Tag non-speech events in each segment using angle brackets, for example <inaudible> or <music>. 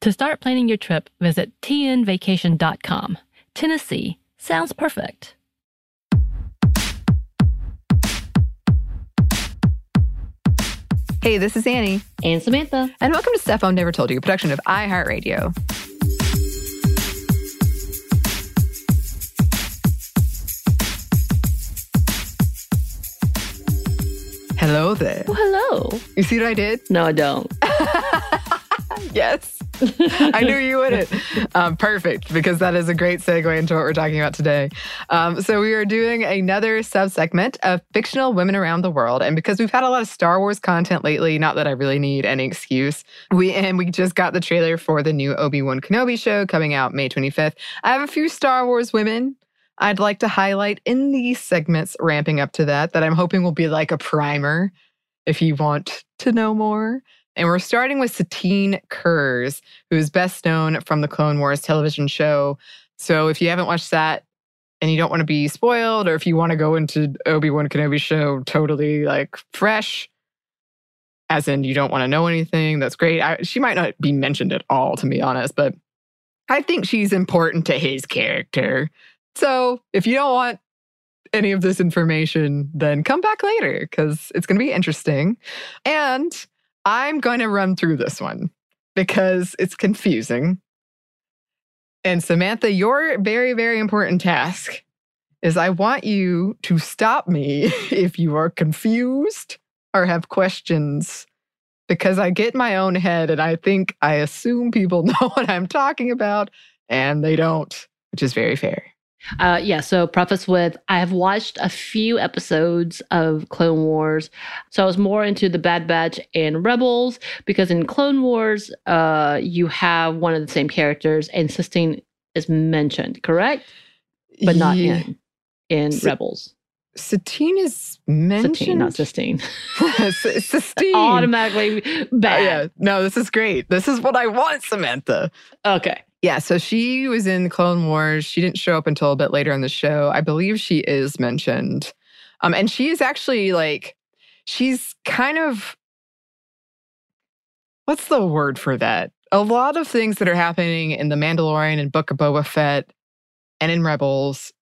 To start planning your trip, visit tnvacation.com. Tennessee sounds perfect. Hey, this is Annie, And Samantha. and welcome to Stuff I've Never Told You, a production of iHeartRadio. Hello there. Well, hello. You see what I did? No, I don't. <laughs> Yes. <laughs> I knew you wouldn't. Um, perfect, because that is a great segue into what we're talking about today. Um, so, we are doing another sub segment of fictional women around the world. And because we've had a lot of Star Wars content lately, not that I really need any excuse, we and we just got the trailer for the new Obi Wan Kenobi show coming out May 25th. I have a few Star Wars women I'd like to highlight in these segments ramping up to that, that I'm hoping will be like a primer if you want to know more. And we're starting with Satine Kryze, who is best known from the Clone Wars television show. So if you haven't watched that and you don't want to be spoiled, or if you want to go into Obi-Wan Kenobi show totally like fresh, as in you don't want to know anything, that's great. I, she might not be mentioned at all, to be honest, but I think she's important to his character. So if you don't want any of this information, then come back later because it's going to be interesting. And I'm going to run through this one because it's confusing. And Samantha, your very, very important task is I want you to stop me <laughs> if you are confused or have questions because I get my own head and I think I assume people <laughs> know what I'm talking about and they don't, which is very fair. Uh, yeah, so preface with I have watched a few episodes of Clone Wars. So I was more into the Bad Batch and Rebels because in Clone Wars, uh, you have one of the same characters and Sistine is mentioned, correct? But not Yeah. in in Si- Rebels. Satine is mentioned. Satine, not Sistine. <laughs> <laughs> S- Sistine. Automatically Uh, bad. yeah, no, this is great. This is what I want, Samantha. Okay. Yeah, so she was in Clone Wars. She didn't show up until a bit later in the show. I believe she is mentioned. Um, and she is actually like, she's kind of, what's the word for that? A lot of things that are happening in The Mandalorian and Book of Boba Fett and in Rebels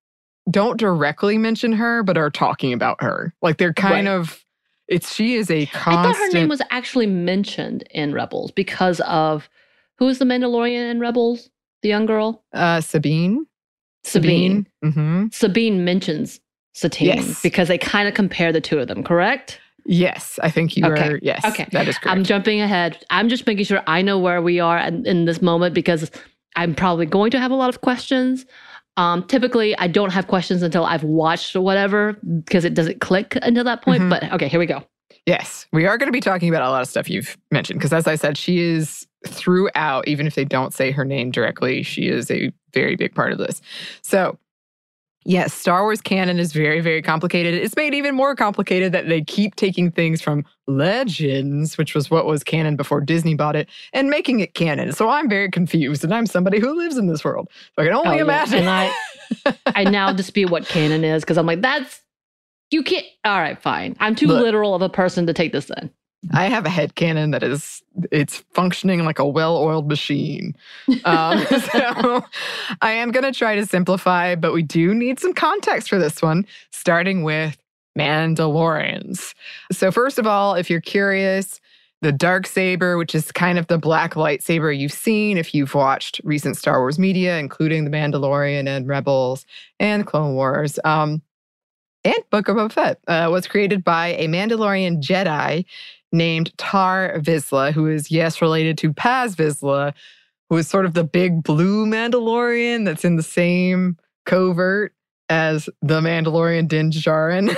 don't directly mention her, but are talking about her. Like they're kind Right. of, it's, she is a constant. I thought her name was actually mentioned in Rebels because of who was the Mandalorian in Rebels? The young girl? uh, Sabine. Sabine. hmm Sabine mentions Satine Yes. because they kind of compare the two of them, correct? Yes, I think you Okay. are. Yes, Okay. that is correct. I'm jumping ahead. I'm just making sure I know where we are in, in this moment because I'm probably going to have a lot of questions. Um, typically, I don't have questions until I've watched whatever because it doesn't click until that point. Mhm. But okay, here we go. Yes, we are going to be talking about a lot of stuff you've mentioned because, as I said, she is throughout, even if they don't say her name directly, she is a very big part of this. So, yes, Star Wars canon is very, very complicated. It's made even more complicated that they keep taking things from Legends, which was what was canon before Disney bought it, and making it canon. So I'm very confused, and I'm somebody who lives in this world. So I can only Oh, yeah. imagine. And I, <laughs> I now dispute what canon is because I'm like, that's you can't. All right, fine. I'm too Look. literal of a person to take this in. I have a head canon that is it's functioning like a well-oiled machine. Um, <laughs> so I am going to try to simplify, but we do need some context for this one, starting with Mandalorians. So first of all, if you're curious, the dark saber, which is kind of the black lightsaber you've seen if you've watched recent Star Wars media, including The Mandalorian and Rebels and Clone Wars. Um, and Book of Boba Fett uh, was created by a Mandalorian Jedi named Tar Vizsla, who is, yes, related to Paz Vizsla, who is sort of the big blue Mandalorian that's in the same covert as the Mandalorian Din Djarin.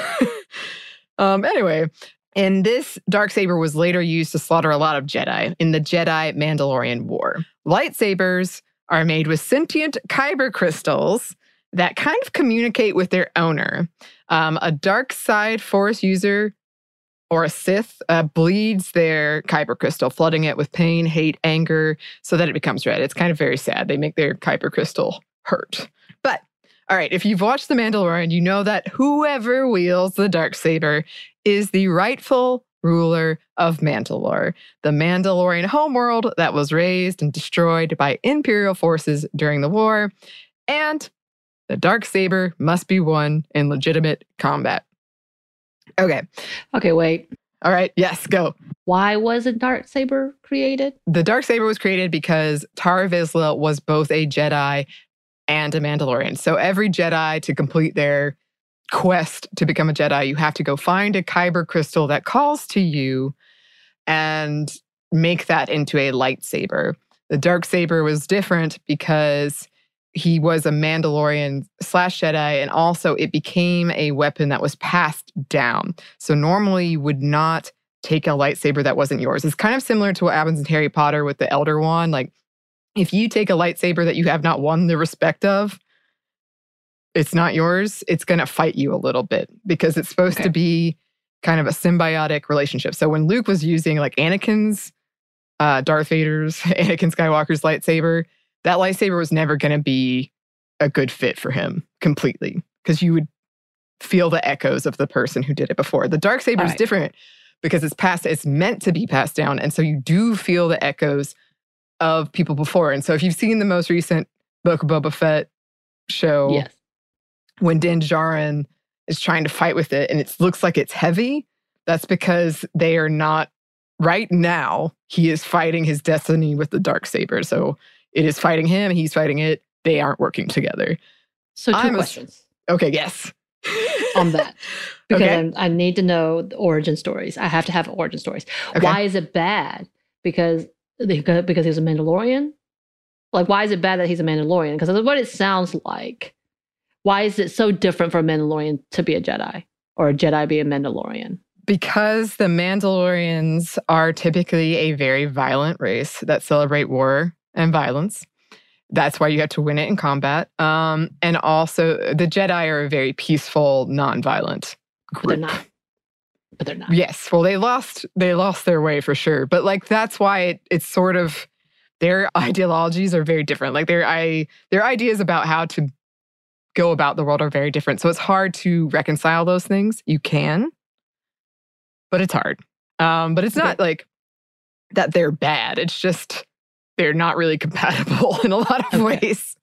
<laughs> um, anyway, and this dark saber was later used to slaughter a lot of Jedi in the Jedi Mandalorian War. Lightsabers are made with sentient kyber crystals that kind of communicate with their owner. Um, a dark side force user or a Sith uh, bleeds their kyber crystal, flooding it with pain, hate, anger, so that it becomes red. It's kind of very sad. They make their kyber crystal hurt. But all right, if you've watched The Mandalorian, you know that whoever wields the dark saber is the rightful ruler of Mandalore, the Mandalorian homeworld that was razed and destroyed by Imperial forces during the war. And the dark saber must be won in legitimate combat. Okay. Okay, wait. All right. Yes, go. Why was a dark saber created? The dark saber was created because Tar Vizsla was both a Jedi and a Mandalorian. So every Jedi to complete their quest to become a Jedi, you have to go find a kyber crystal that calls to you and make that into a lightsaber. The dark saber was different because he was a Mandalorian slash Jedi, and also it became a weapon that was passed down. So normally you would not take a lightsaber that wasn't yours. It's kind of similar to what happens in Harry Potter with the Elder Wand. Like if you take a lightsaber that you have not won the respect of, it's not yours, it's going to fight you a little bit because it's supposed Okay. to be kind of a symbiotic relationship. So when Luke was using like Anakin's, uh, Darth Vader's, <laughs> Anakin Skywalker's lightsaber, that lightsaber was never going to be a good fit for him completely because you would feel the echoes of the person who did it before. The dark saber is different because it's passed, it's meant to be passed down. And so you do feel the echoes of people before. And so if you've seen the most recent Book of Boba Fett show, Yes. when Din Djarin is trying to fight with it and it looks like it's heavy, that's because they are not right now. He is fighting his destiny with the dark saber. So it is fighting him, he's fighting it. They aren't working together. So 2 I'm a- questions Okay, yes. on that. <laughs> Because Okay. I need to know the origin stories. I have to have origin stories. Okay. Why is it bad? Because because because he's a Mandalorian? Like, why is it bad that he's a Mandalorian? Because that's what it sounds like. Why is it so different for a Mandalorian to be a Jedi or a Jedi be a Mandalorian? Because the Mandalorians are typically a very violent race that celebrate war and violence. That's why you have to win it in combat. Um, and also, the Jedi are a very peaceful, non-violent But they're not. But they're not. Yes, well, they lost they lost their way for sure. But like that's why it, it's sort of their <laughs> ideologies are very different. Like their I their ideas about how to go about the world are very different. So it's hard to reconcile those things. You can, but it's hard. Um, but it's not like that they're bad. It's just they're not really compatible <laughs> in a lot of Okay. ways.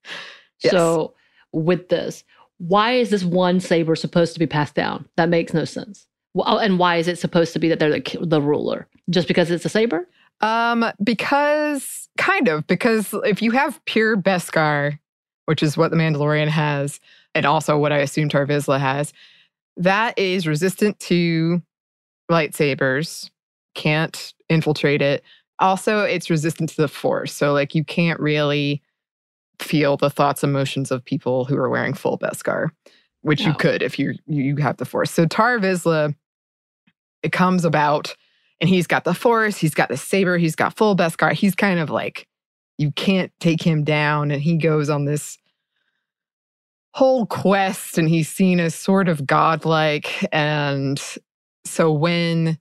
Yes. So with this, why is this one saber supposed to be passed down? That makes no sense. Well, and why is it supposed to be that they're the, the ruler? Just because it's a saber? Um, because kind of because if you have pure Beskar, which is what the Mandalorian has, and also what I assume Tar Vizsla has, that is resistant to lightsabers, can't infiltrate it. Also, it's resistant to the Force, so like you can't really feel the thoughts, and emotions of people who are wearing full Beskar, which you Oh. could if you you have the Force. So Tar Vizsla, it comes about and he's got the force, he's got the saber, he's got full Beskar. He's kind of like you can't take him down, and he goes on this whole quest, and he's seen as sort of godlike. And so when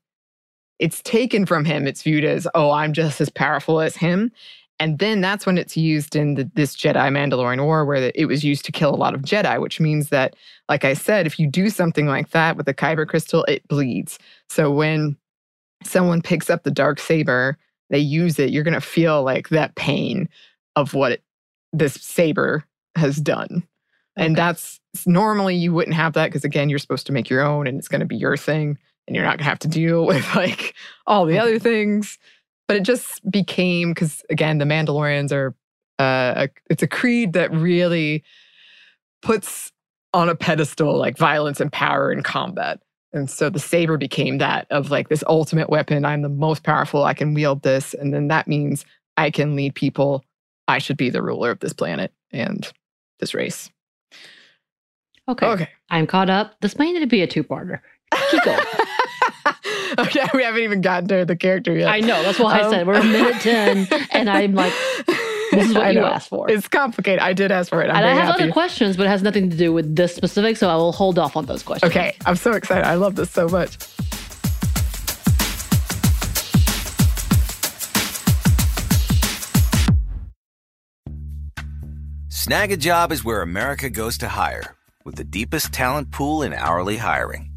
it's taken from him, it's viewed as, oh, I'm just as powerful as him. And then that's when it's used in the, this Jedi Mandalorian War, where it was used to kill a lot of Jedi, which means that, like I said, if you do something like that with a Kyber crystal, it bleeds. So when someone picks up the dark saber, they use it, you're going to feel like that pain of what it, this saber has done. And that's normally you wouldn't have that because again, you're supposed to make your own and it's going to be your thing and you're not going to have to deal with <laughs> like all the other things. But it just became because again, the Mandalorians are uh, a, it's a creed that really puts on a pedestal like violence and power and combat. And so the saber became that of like this ultimate weapon. I'm the most powerful. I can wield this. And then that means I can lead people. I should be the ruler of this planet and this race. Okay. Okay. I'm caught up. This might need to be a two parter. Keep going. <laughs> <laughs> okay. We haven't even gotten to the character yet. I know. That's why I Um, said we're a minute 10, <laughs> and I'm like, this is I what you know. asked for. It's complicated. I did ask for it. I'm and I have happy. other questions, but it has nothing to do with this specific, so I will hold off on those questions. Okay. I'm so excited. I love this so much. Snag a job is where America goes to hire, with the deepest talent pool in hourly hiring.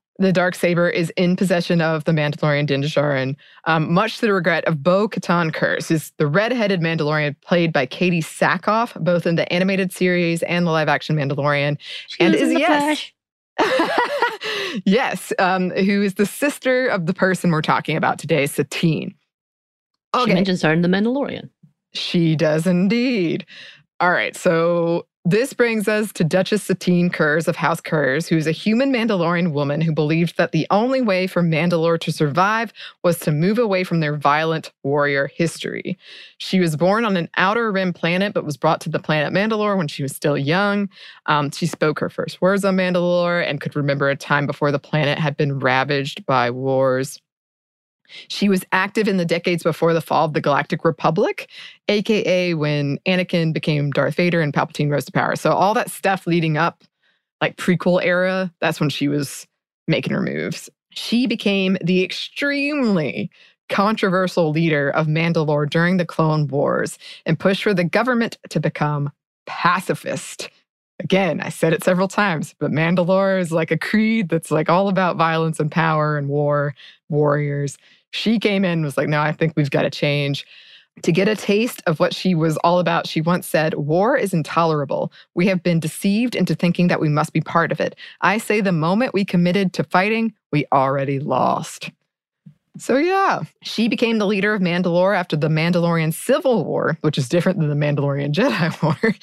the dark saber is in possession of the Mandalorian Din Djarin, um, much to the regret of Bo Katan Kryze, who's the red-headed Mandalorian played by Katee Sackhoff, both in the animated series and the live-action Mandalorian, and is yes, <laughs> yes, um, who is the sister of the person we're talking about today, Satine. She mentions her in The Mandalorian. She does indeed. All right, so this brings us to Duchess Satine Kryze of House Kryze, who is a human Mandalorian woman who believed that the only way for Mandalore to survive was to move away from their violent warrior history. She was born on an outer rim planet, but was brought to the planet Mandalore when she was still young. Um, she spoke her first words on Mandalore and could remember a time before the planet had been ravaged by wars. She was active in the decades before the fall of the Galactic Republic, aka when Anakin became Darth Vader and Palpatine rose to power. So all that stuff leading up, like prequel era, that's when she was making her moves. She became the extremely controversial leader of Mandalore during the Clone Wars and pushed for the government to become pacifist. Again, I said it several times, but Mandalore is like a creed that's like all about violence and power and war, warriors. She came in was like, no, I think we've got to change. To get a taste of what she was all about, she once said, War is intolerable. We have been deceived into thinking that we must be part of it. I say the moment we committed to fighting, we already lost. So, yeah, she became the leader of Mandalore after the Mandalorian Civil War, which is different than the Mandalorian Jedi <laughs> War,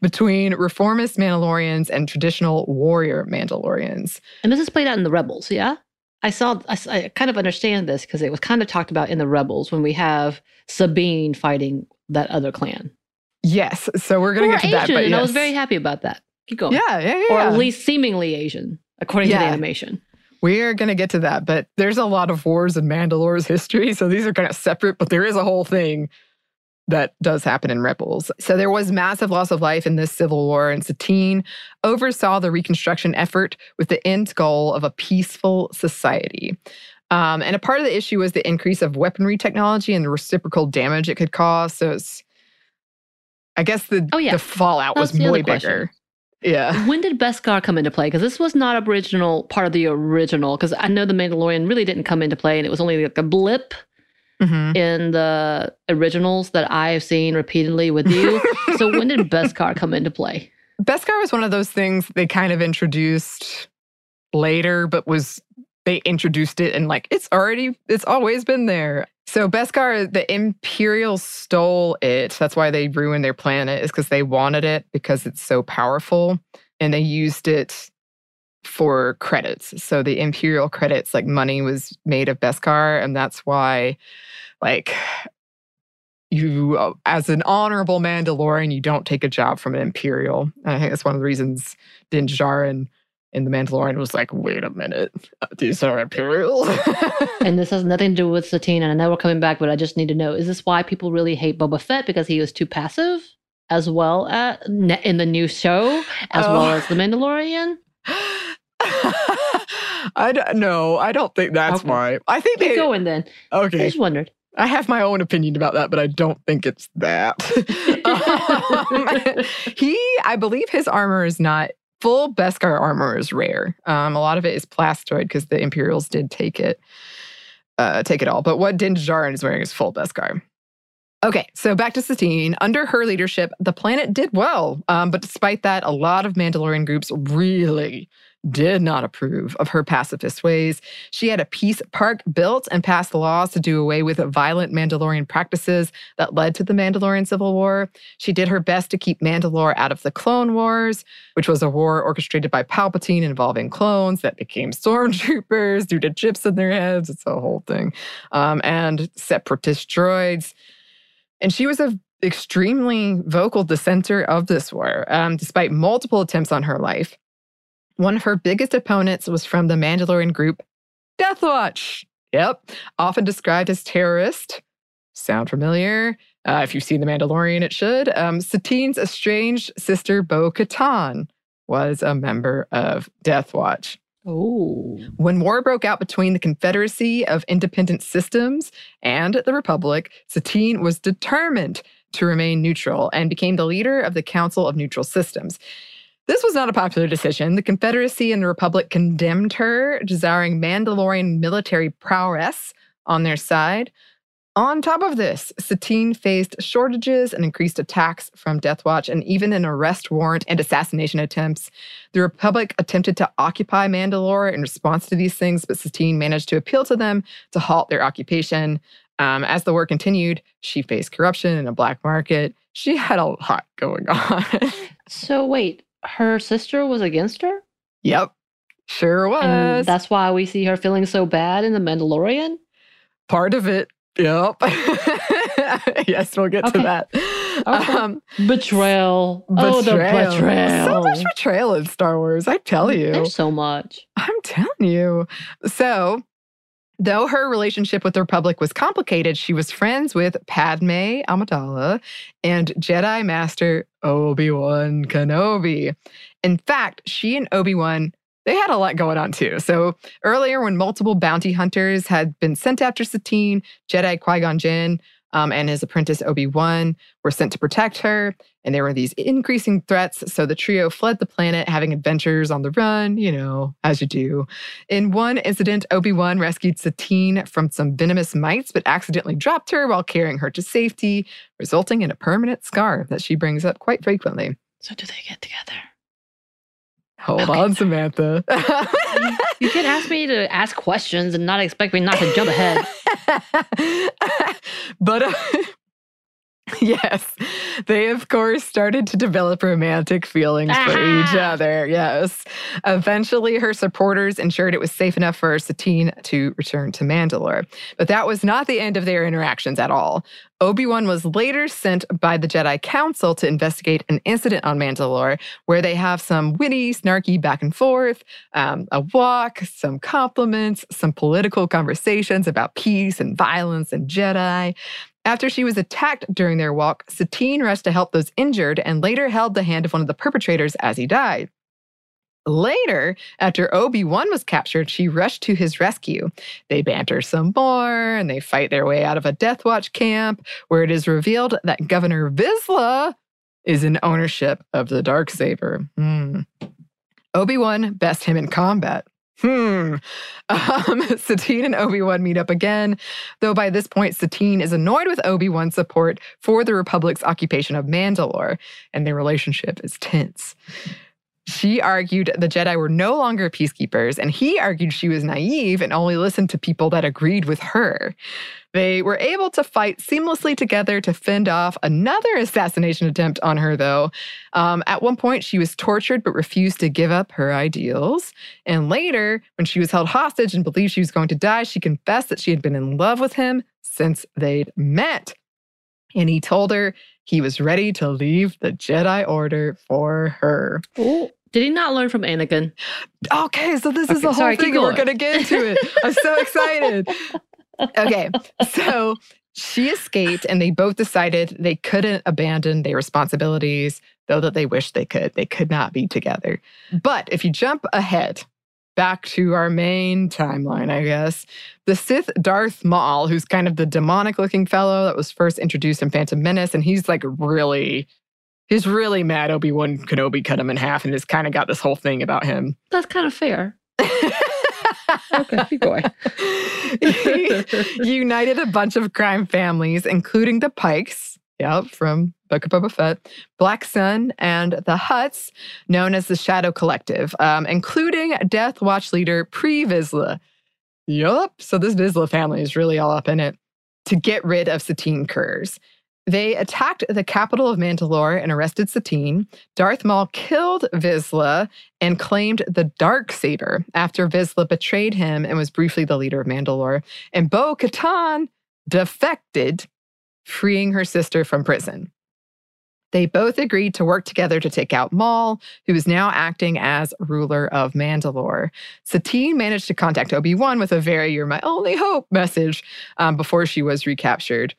between reformist Mandalorians and traditional warrior Mandalorians. And this is played out in the Rebels, yeah? I saw, I, I kind of understand this because it was kind of talked about in the Rebels when we have Sabine fighting that other clan. Yes. So, we're going to get to Asian, that. But and yes. I was very happy about that. Keep going. Yeah, yeah, yeah. Or at least seemingly Asian, according to the animation. We are going to get to that, but there's a lot of wars in Mandalore's history. So these are kind of separate, but there is a whole thing that does happen in Rebels. So there was massive loss of life in this civil war, and Satine oversaw the reconstruction effort with the end goal of a peaceful society. Um, and a part of the issue was the increase of weaponry technology and the reciprocal damage it could cause. So it's, I guess the, Oh, yeah. the fallout That's was the way bigger. Yeah. When did Beskar come into play? Because this was not original part of the original. Because I know the Mandalorian really didn't come into play, and it was only like a blip Mhm. in the originals that I have seen repeatedly with you. <laughs> so when did Beskar come into play? Beskar was one of those things they kind of introduced later, but was they introduced it and like it's already it's always been there. So Beskar, the Imperials stole it. That's why they ruined their planet, is because they wanted it because it's so powerful. And they used it for credits. So the Imperial credits, like money was made of Beskar, and that's why like you uh, as an honorable Mandalorian, you don't take a job from an Imperial. And I think that's one of the reasons Din Djarin in the Mandalorian was like, wait a minute, these are Imperials. <laughs> And this has nothing to do with Satine. And I know we're coming back, but I just need to know: is this why people really hate Boba Fett because he was too passive, as well as in the new show, as Oh. well as the Mandalorian? <laughs> <laughs> I don't know. I don't think that's Okay. why. I think Keep they going then. Okay, I just wondered. I have my own opinion about that, but I don't think it's that. Um, <laughs> <laughs> he, I believe his armor is not full Beskar armor is rare. Um, a lot of it is plastoid because the Imperials did take it, uh, take it all. But what Din Djarin is wearing is full Beskar. Okay, so back to Satine. Under her leadership, the planet did well. Um, but despite that, a lot of Mandalorian groups really did not approve of her pacifist ways. She had a peace park built and passed laws to do away with violent Mandalorian practices that led to the Mandalorian Civil War. She did her best to keep Mandalore out of the Clone Wars, which was a war orchestrated by Palpatine involving clones that became stormtroopers <laughs> due to chips in their heads. It's a whole thing. Um, and separatist droids. And she was a extremely vocal dissenter of this war, um, despite multiple attempts on her life. One of her biggest opponents was from the Mandalorian group Death Watch. Yep, often described as terrorist. Sound familiar? Uh, if you've seen The Mandalorian, it should. Um, Satine's estranged sister Bo Katan was a member of Death Watch. Oh. When war broke out between the Confederacy of Independent Systems and the Republic, Satine was determined to remain neutral and became the leader of the Council of Neutral Systems. This was not a popular decision. The Confederacy and the Republic condemned her, desiring Mandalorian military prowess on their side. On top of this, Satine faced shortages and increased attacks from Death Watch and even an arrest warrant and assassination attempts. The Republic attempted to occupy Mandalore in response to these things, but Satine managed to appeal to them to halt their occupation. Um, as the war continued, she faced corruption and a black market. She had a lot going on. <laughs> So wait, her sister was against her? yep, sure was. And that's why we see her feeling so bad in The Mandalorian? part of it. Yep. <laughs> yes, we'll get to that. Okay. Um, Betrayal. Oh, the betrayal. betrayal. So much betrayal in Star Wars. I tell you. There's so much. I'm telling you. So, though her relationship with the Republic was complicated, she was friends with Padme Amidala and Jedi Master Obi Wan Kenobi. In fact, she and Obi Wan. They had a lot going on too. So earlier, when multiple bounty hunters had been sent after Satine, Jedi Qui Gon Jinn um, and his apprentice Obi Wan were sent to protect her, and there were these increasing threats. So the trio fled the planet, having adventures on the run, you know, as you do. In one incident, Obi Wan rescued Satine from some venomous mites, but accidentally dropped her while carrying her to safety, resulting in a permanent scar that she brings up quite frequently. So do they get together? Hold Okay. on, Samantha. <laughs> you can ask me to ask questions and not expect me not to jump ahead. <laughs> but uh, <laughs> yes, they of course started to develop romantic feelings for each other. Yes. Eventually, her supporters ensured it was safe enough for Satine to return to Mandalore. But that was not the end of their interactions at all. Obi Wan was later sent by the Jedi Council to investigate an incident on Mandalore where they have some witty, snarky back and forth, um, a walk, some compliments, some political conversations about peace and violence and Jedi. After she was attacked during their walk, Satine rushed to help those injured and later held the hand of one of the perpetrators as he died. Later, after Obi Wan was captured, she rushed to his rescue. They banter some more and they fight their way out of a Death Watch camp where it is revealed that Governor Vizsla is in ownership of the Darksaber. Hmm. Obi Wan best him in combat. Hmm. <laughs> Um, Satine and Obi Wan meet up again, though by this point, Satine is annoyed with Obi Wan's support for the Republic's occupation of Mandalore, and their relationship is tense. She argued the Jedi were no longer peacekeepers, and he argued she was naive and only listened to people that agreed with her. They were able to fight seamlessly together to fend off another assassination attempt on her, though. Um, at one point, she was tortured but refused to give up her ideals. And later, when she was held hostage and believed she was going to die, she confessed that she had been in love with him since they'd met. And he told her he was ready to leave the Jedi Order for her. Ooh. Did he not learn from Anakin? Okay, so this is the whole sorry, thing. and We're going. going to get into it. I'm so <laughs> excited. Okay, so she escaped, and they both decided they couldn't abandon their responsibilities, though that they wished they could. They could not be together. But if you jump ahead back to our main timeline, I guess, the Sith Darth Maul, who's kind of the demonic looking fellow that was first introduced in Phantom Menace, and he's like really. He's really mad Obi Wan Kenobi cut him in half and has kind of got this whole thing about him. That's kind of fair. <laughs> Okay, keep going. he <laughs> united a bunch of crime families, including the Pikes, yep, from Book of Boba Fett, Black Sun, and the Hutts, known as the Shadow Collective, um, including Death Watch leader Pre Vizsla. Yup, so this Vizsla family is really all up in it to get rid of Satine Kryze. They attacked the capital of Mandalore and arrested Satine. Darth Maul killed Vizsla and claimed the Dark Saber after Vizsla betrayed him and was briefly the leader of Mandalore. And Bo Katan defected, freeing her sister from prison. They both agreed to work together to take out Maul, who is now acting as ruler of Mandalore. Satine managed to contact Obi Wan with a very "You're my only hope" message um, before she was recaptured.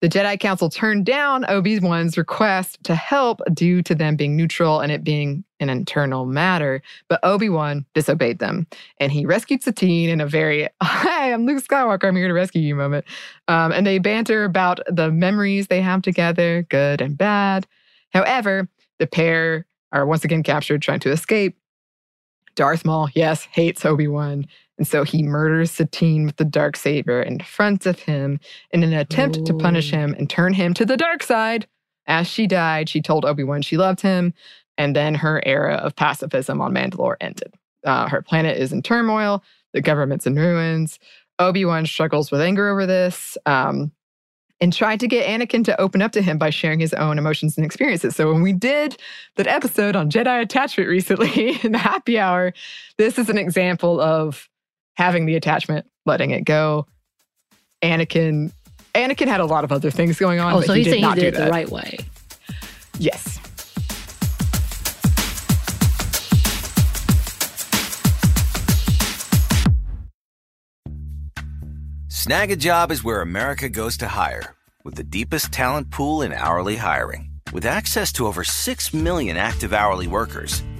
The Jedi Council turned down Obi Wan's request to help due to them being neutral and it being an internal matter, but Obi Wan disobeyed them and he rescued Satine in a very, <laughs> Hi, I'm Luke Skywalker, I'm here to rescue you moment. Um, and they banter about the memories they have together, good and bad. However, the pair are once again captured trying to escape. Darth Maul, yes, hates Obi Wan. And so he murders Satine with the dark saber in front of him in an attempt to punish him and turn him to the dark side. As she died, she told Obi Wan she loved him, and then her era of pacifism on Mandalore ended. Uh, her planet is in turmoil, the government's in ruins. Obi Wan struggles with anger over this. Um, and tried to get Anakin to open up to him by sharing his own emotions and experiences. So when we did that episode on Jedi attachment recently <laughs> in the happy hour, this is an example of having the attachment, letting it go. Anakin Anakin had a lot of other things going on, Oh, but so he he's did saying not he did it the right way. Yes. Snag a job is where America goes to hire, with the deepest talent pool in hourly hiring. With access to over 6 million active hourly workers,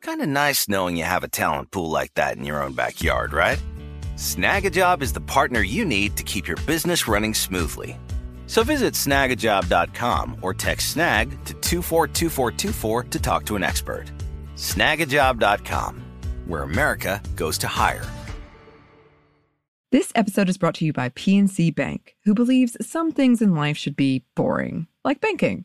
Kind of nice knowing you have a talent pool like that in your own backyard, right? Snagajob is the partner you need to keep your business running smoothly. So visit snagajob.com or text snag to 242424 to talk to an expert. Snagajob.com, where America goes to hire. This episode is brought to you by PNC Bank, who believes some things in life should be boring, like banking.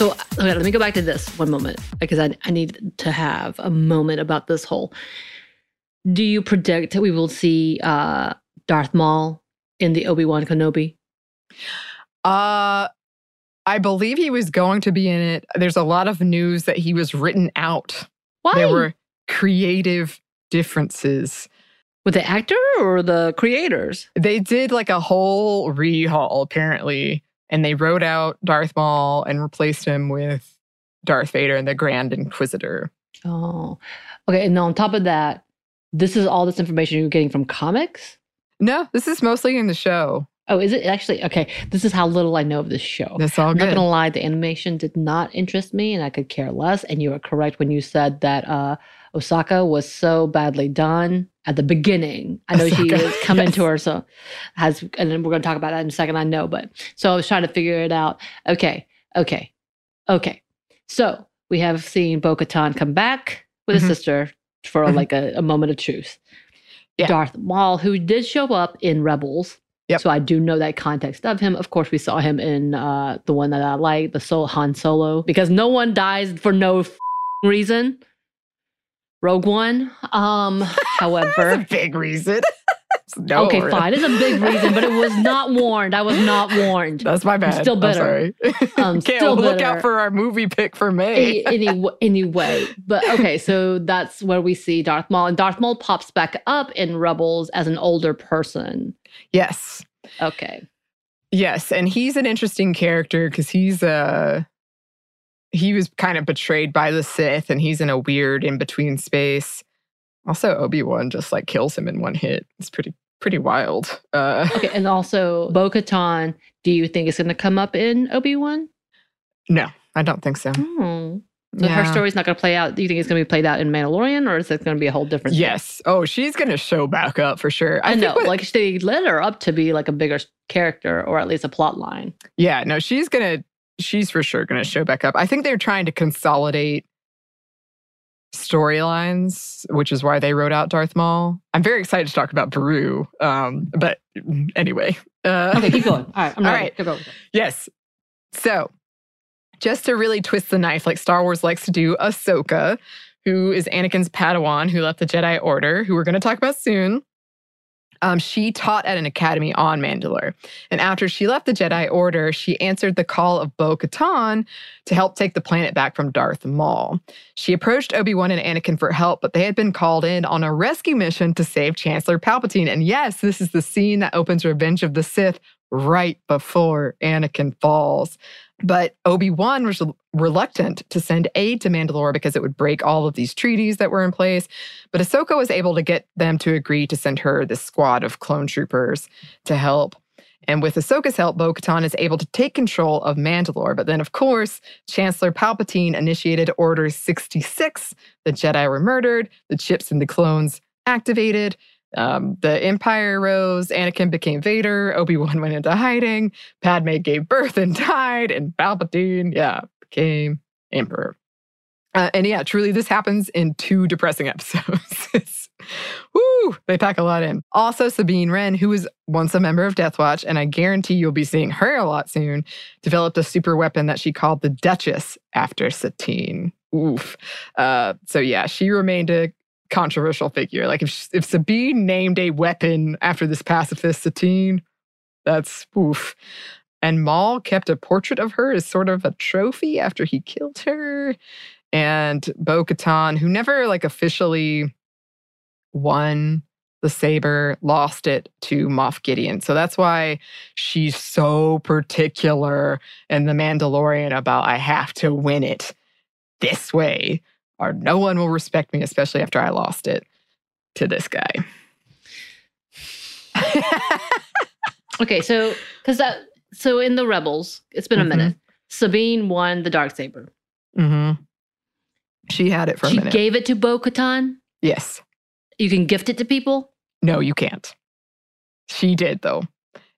So okay, let me go back to this one moment because I, I need to have a moment about this whole. Do you predict that we will see uh, Darth Maul in the Obi Wan Kenobi? Uh, I believe he was going to be in it. There's a lot of news that he was written out. Why? There were creative differences. With the actor or the creators? They did like a whole rehaul, apparently, and they wrote out Darth Maul and replaced him with Darth Vader and the Grand Inquisitor. Oh, okay. And on top of that, this is all this information you're getting from comics. No, this is mostly in the show. Oh, is it actually okay? This is how little I know of this show. That's all I'm not gonna lie, the animation did not interest me, and I could care less. And you were correct when you said that uh, Ahsoka was so badly done at the beginning. I know she Ahsoka, is coming yes. to her, so has, and then we're gonna talk about that in a second. I know, but so I was trying to figure it out. Okay, okay, okay. So we have seen Bo Katan come back with Mhm. his sister for Mhm. like a, a moment of truth. Yeah. Darth Maul, who did show up in Rebels. Yep. So I do know that context of him. Of course, we saw him in uh, the one that I like, the Soul Han Solo, because no one dies for no f- reason. Rogue One. Um, <laughs> a however, big reason. <laughs> no, okay, fine, it's a big reason, but it was not warned. I was not warned. That's my bad. still I'm sorry. Um, okay, <laughs> still look bitter. out for our movie pick for May. any, any, anyway, but okay, so that's where we see Darth Maul, and Darth Maul pops back up in Rebels as an older person. yes. Okay, Yes, and he's an interesting character because he's uh he was kind of betrayed by the Sith, and he's in a weird in between space. Also, Obi Wan just like kills him in one hit. It's pretty pretty wild. Uh, okay, and <laughs> also Bo Katan. Do you think is going to come up in Obi Wan? no, I don't think so. Oh. So her story's not going to play out. Do you think it's going to be played out in Mandalorian, or is it going to be a whole different? thing? Yes. Oh, she's gonna show back up for sure. I, think know. what- like they led her up to be like a bigger character, or at least a plot line. Yeah, no, she's gonna she's for sure gonna show back up. I think they're trying to consolidate storylines, which is why they wrote out Darth Maul. I'm very excited to talk about Baru. Um, but anyway. Uh, Okay, keep going. All right, I'm <laughs> All right. Go. Yes. So, just to really twist the knife, like Star Wars likes to do, Ahsoka, who is Anakin's Padawan, who left the Jedi Order, who we're going to talk about soon. Um, she taught at an academy on Mandalore. And after she left the Jedi Order, she answered the call of Bo Katan to help take the planet back from Darth Maul. She approached Obi Wan and Anakin for help, but they had been called in on a rescue mission to save Chancellor Palpatine. And yes, this is the scene that opens Revenge of the Sith right before Anakin falls. But Obi Wan was reluctant to send aid to Mandalore because it would break all of these treaties that were in place. But Ahsoka was able to get them to agree to send her this squad of clone troopers to help. And with Ahsoka's help, Bo Katan is able to take control of Mandalore. But then, of course, Chancellor Palpatine initiated Order 66. The Jedi were murdered, the chips and the clones activated. Um, the Empire rose, Anakin became Vader, Obi Wan went into hiding, Padme gave birth and <laughs> died, and Palpatine, yeah, became Emperor. Uh, and yeah, truly, this happens in two depressing <laughs> episodes. woo, they pack a lot in. Also, Sabine Wren, who was once a member of Death Watch, and I guarantee you'll be seeing her a lot soon, developed a super weapon that she called the Duchess after Satine. Oof. Uh, so yeah, she remained a controversial figure. Like if if Sabine named a weapon after this pacifist Satine, that's oof. And Maul kept a portrait of her as sort of a trophy after he killed her. And Bo Katan, who never like officially won the saber, lost it to Moff Gideon. So that's why she's so particular in The Mandalorian about I have to win it this way, or no one will respect me, especially after I lost it to this guy. <laughs> Okay, so because that so in the Rebels, it's been Mhm. a minute. Sabine won the dark saber. mm-hmm. She had it for she a minute. gave it to Bo Katan. yes. You can gift it to people. No, you can't. She did, though.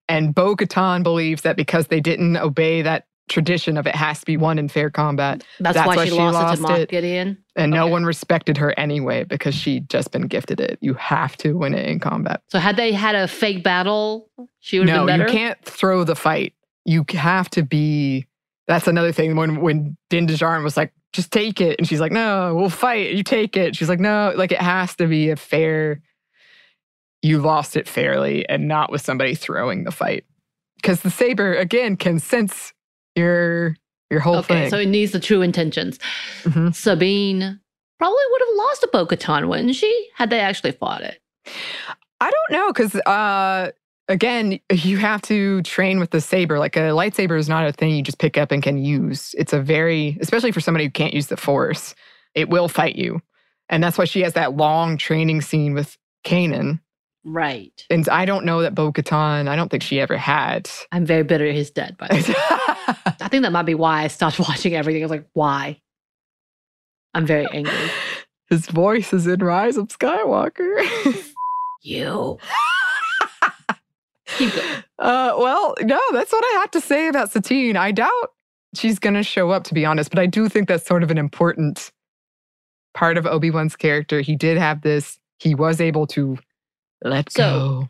And Bo Katan believes that because they didn't obey that tradition of it has to be won in fair combat, That's, That's why, why she, lost, lost it to Moff. Gideon. and no one respected her anyway because she'd just been gifted it. You have to win it in combat. So had they had a fake battle, she would have No, been better. you can't throw the fight. You have to be. That's another thing. When when Din Djarin was like, "Just take it," and she's like, "No, we'll fight. You take it." She's like, "No, like it has to be a fair. You lost it fairly, and not with somebody throwing the fight, because the saber again can sense your your whole thing. Okay, thing. so it needs the true intentions. Mhm. Sabine probably would have lost to Bo Katan, wouldn't she? Had they actually fought it. I don't know because uh, again, you have to train with the saber. Like a lightsaber is not a thing you just pick up and can use. It's a very, especially for somebody who can't use the force, it will fight you, and that's why she has that long training scene with Kanan. Right. And I don't know that Bo Katan. I don't think she ever had. I'm very bitter he's dead, by the way. <laughs> I think that might be why I stopped <laughs> watching everything. I was like, why? I'm very angry. <laughs> His voice is in Rise of Skywalker. <laughs> You. Keep going. Uh, well, no, that's what I have to say about Satine. I doubt she's going to show up, to be honest, but I do think that's sort of an important part of Obi Wan's character. He did have this, he was able to let So, go.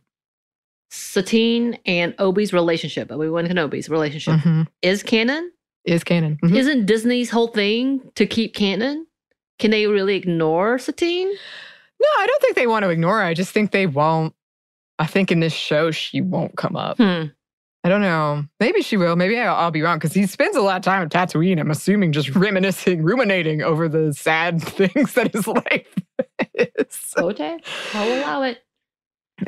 Satine and Obi's relationship, Obi-Wan Kenobi's relationship, Mhm. is canon? Is canon. Mhm. Isn't Disney's whole thing to keep canon? Can they really ignore Satine? No, I don't think they want to ignore her. I just think they won't. I think in this show, she won't come up. Hmm. I don't know. Maybe she will. Maybe I'll, I'll be wrong because he spends a lot of time at Tatooine. I'm assuming just <laughs> reminiscing, ruminating over the sad <laughs> things that his <laughs> life is. Okay, I'll allow it.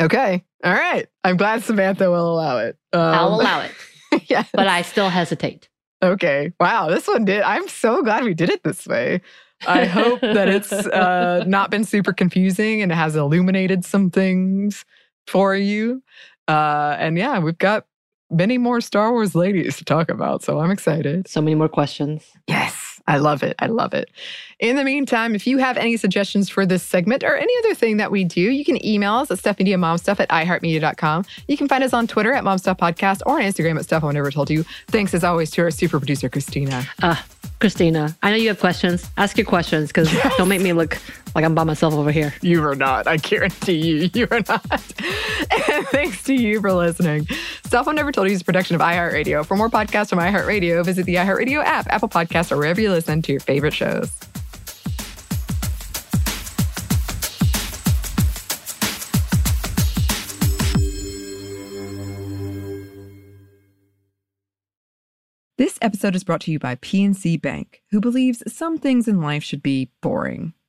Okay. All right. I'm glad Samantha will allow it. Um, I'll allow it, <laughs> yeah. but I still hesitate. Okay. Wow. This one did. I'm so glad we did it this way. I hope that it's <laughs> uh, not been super confusing and it has illuminated some things for you. Uh, and yeah, we've got many more Star Wars ladies to talk about. So I'm excited. So many more questions. Yes. I love it. I love it. In the meantime, if you have any suggestions for this segment or any other thing that we do, you can email us at stuffmediamomstuff at iheartmedia.com. You can find us on Twitter at momstuffpodcast or on Instagram at stuff I never told you. Thanks as always to our super producer, Christina. Uh, Christina, I know you have questions. Ask your questions because don't make me look like I'm by myself over here. You are not. I guarantee you, <laughs> you are not. and <laughs> thanks to you for listening. Stuff I Never Told You is a production of iHeartRadio. For more podcasts from iHeartRadio, visit the iHeartRadio app, Apple Podcasts, or wherever you listen to your favorite shows. This episode is brought to you by PNC Bank, who believes some things in life should be boring,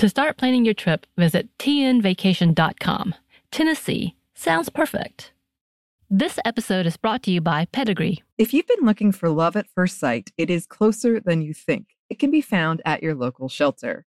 To start planning your trip, visit tnvacation.com. Tennessee Sounds perfect. This episode is brought to you by Pedigree. If you've been looking for love at first sight, it is closer than you think. It can be found at your local shelter.